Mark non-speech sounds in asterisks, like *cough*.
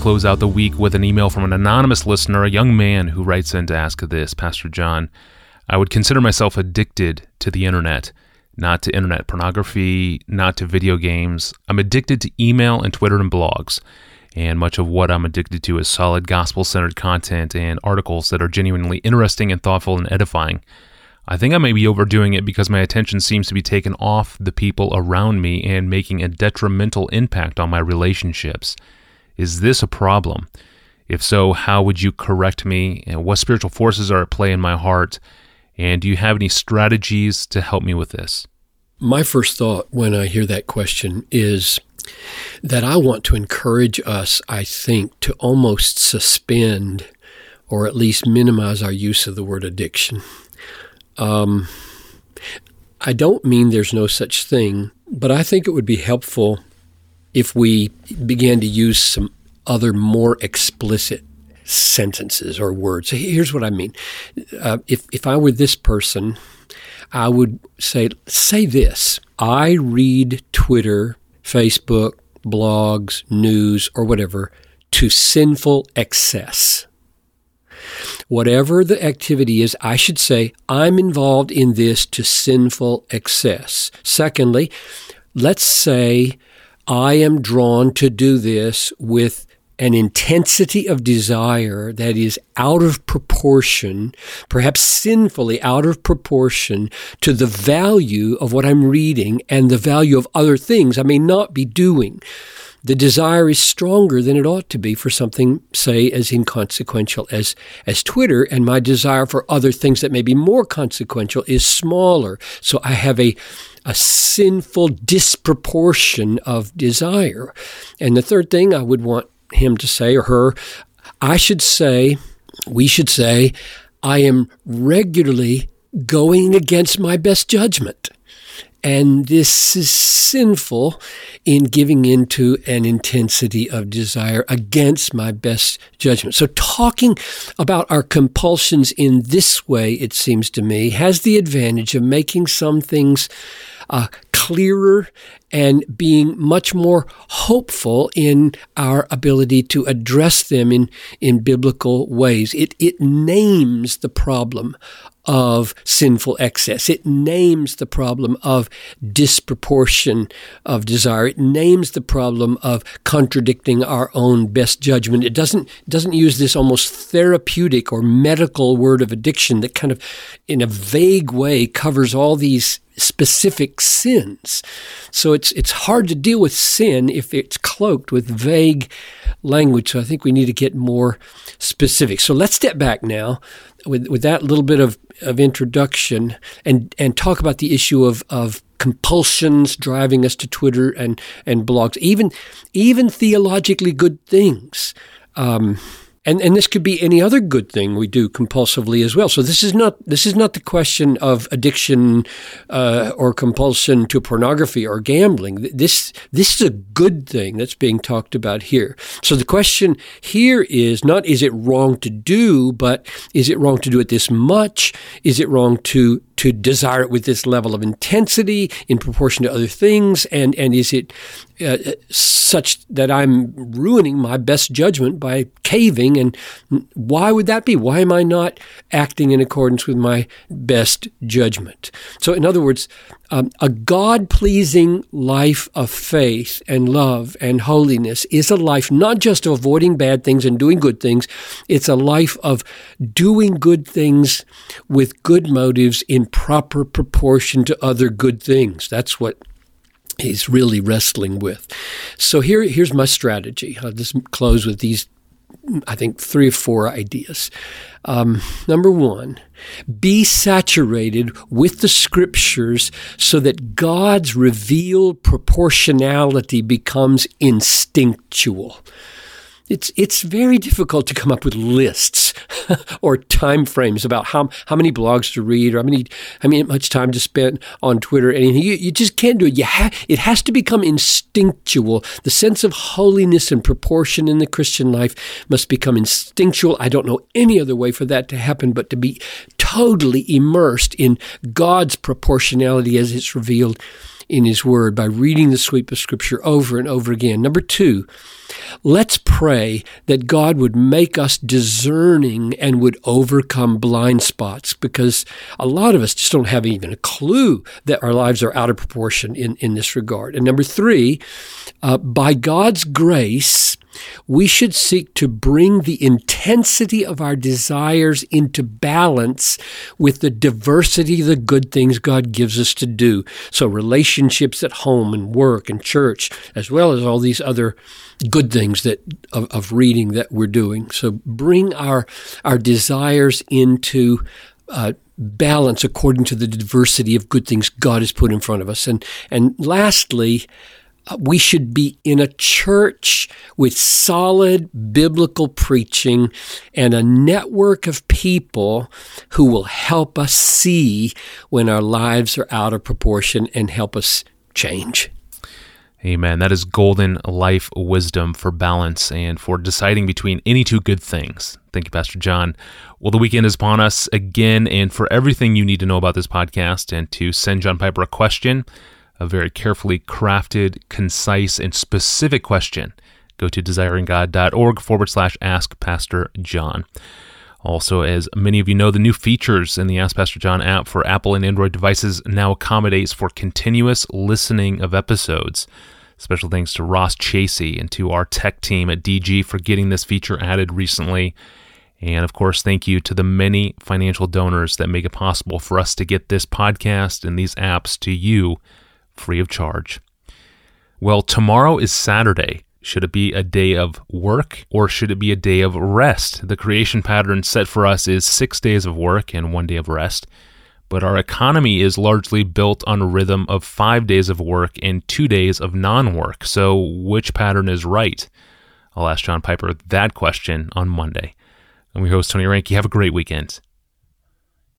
close out the week with an email from an anonymous listener, a young man who writes in to ask this Pastor John, I would consider myself addicted to the internet, not to internet pornography, not to video games. I'm addicted to email and Twitter and blogs. And much of what I'm addicted to is solid gospel centered content and articles that are genuinely interesting and thoughtful and edifying. I think I may be overdoing it because my attention seems to be taken off the people around me and making a detrimental impact on my relationships. Is this a problem? If so, how would you correct me? And what spiritual forces are at play in my heart? And do you have any strategies to help me with this? My first thought when I hear that question is that I want to encourage us, I think, to almost suspend or at least minimize our use of the word addiction. Um, I don't mean there's no such thing, but I think it would be helpful if we began to use some other more explicit sentences or words. Here's what I mean. Uh, if, if I were this person, I would say, say this. I read Twitter, Facebook, blogs, news, or whatever to sinful excess. Whatever the activity is, I should say, I'm involved in this to sinful excess. Secondly, let's say I am drawn to do this with an intensity of desire that is out of proportion, perhaps sinfully out of proportion to the value of what I'm reading and the value of other things I may not be doing the desire is stronger than it ought to be for something, say, as inconsequential as, as Twitter, and my desire for other things that may be more consequential is smaller. So I have a, a sinful disproportion of desire. And the third thing I would want him to say or her, I should say, we should say, I am regularly going against my best judgment. And this is sinful in giving into an intensity of desire against my best judgment. So talking about our compulsions in this way, it seems to me, has the advantage of making some things uh, clearer and being much more hopeful in our ability to address them in, in biblical ways. It, it names the problem of sinful excess. It names the problem of disproportion of desire. It names the problem of contradicting our own best judgment. It doesn't, doesn't use this almost therapeutic or medical word of addiction that kind of, in a vague way, covers all these specific sins. So it's it's hard to deal with sin if it's cloaked with vague language. So I think we need to get more specific. So let's step back now with with that little bit of, of introduction and and talk about the issue of of compulsions driving us to Twitter and and blogs, even even theologically good things. Um, and and this could be any other good thing we do compulsively as well. So this is not this is not the question of addiction uh, or compulsion to pornography or gambling. This this is a good thing that's being talked about here. So the question here is not is it wrong to do, but is it wrong to do it this much? Is it wrong to to desire it with this level of intensity in proportion to other things? And, and is it uh, such that I'm ruining my best judgment by caving? And why would that be? Why am I not acting in accordance with my best judgment? So, in other words, um, a God pleasing life of faith and love and holiness is a life not just of avoiding bad things and doing good things, it's a life of doing good things with good motives in proper proportion to other good things. That's what he's really wrestling with. So here, here's my strategy. I'll just close with these I think, three or four ideas. Um, number one, be saturated with the scriptures so that God's revealed proportionality becomes instinctual. It's it's very difficult to come up with lists *laughs* or time frames about how how many blogs to read or how many how much time to spend on Twitter. Anything you, you just can't do it. You ha- it has to become instinctual. The sense of holiness and proportion in the Christian life must become instinctual. I don't know any other way for that to happen but to be totally immersed in God's proportionality as it's revealed in His Word by reading the sweep of Scripture over and over again. Number two, let's pray that God would make us discerning and would overcome blind spots because a lot of us just don't have even a clue that our lives are out of proportion in, in this regard. And number three, uh, by God's grace, we should seek to bring the intensity of our desires into balance with the diversity of the good things God gives us to do. So, relationships at home and work and church, as well as all these other good things that of, of reading that we're doing. So, bring our our desires into uh, balance according to the diversity of good things God has put in front of us. And and lastly, we should be in a church with solid biblical preaching and a network of people who will help us see when our lives are out of proportion and help us change. Amen. That is golden life wisdom for balance and for deciding between any two good things. Thank you, Pastor John. Well, the weekend is upon us again, and for everything you need to know about this podcast and to send John Piper a question, a very carefully crafted, concise, and specific question, go to desiringgod.org forward slash ask Pastor John. Also, as many of you know, the new features in the Ask Pastor John app for Apple and Android devices now accommodates for continuous listening of episodes. Special thanks to Ross Chasey and to our tech team at DG for getting this feature added recently. And of course, thank you to the many financial donors that make it possible for us to get this podcast and these apps to you free of charge. Well, tomorrow is Saturday. Should it be a day of work or should it be a day of rest? The creation pattern set for us is six days of work and one day of rest. But our economy is largely built on a rhythm of five days of work and two days of non work. So, which pattern is right? I'll ask John Piper that question on Monday. And we host Tony Reinke. Have a great weekend.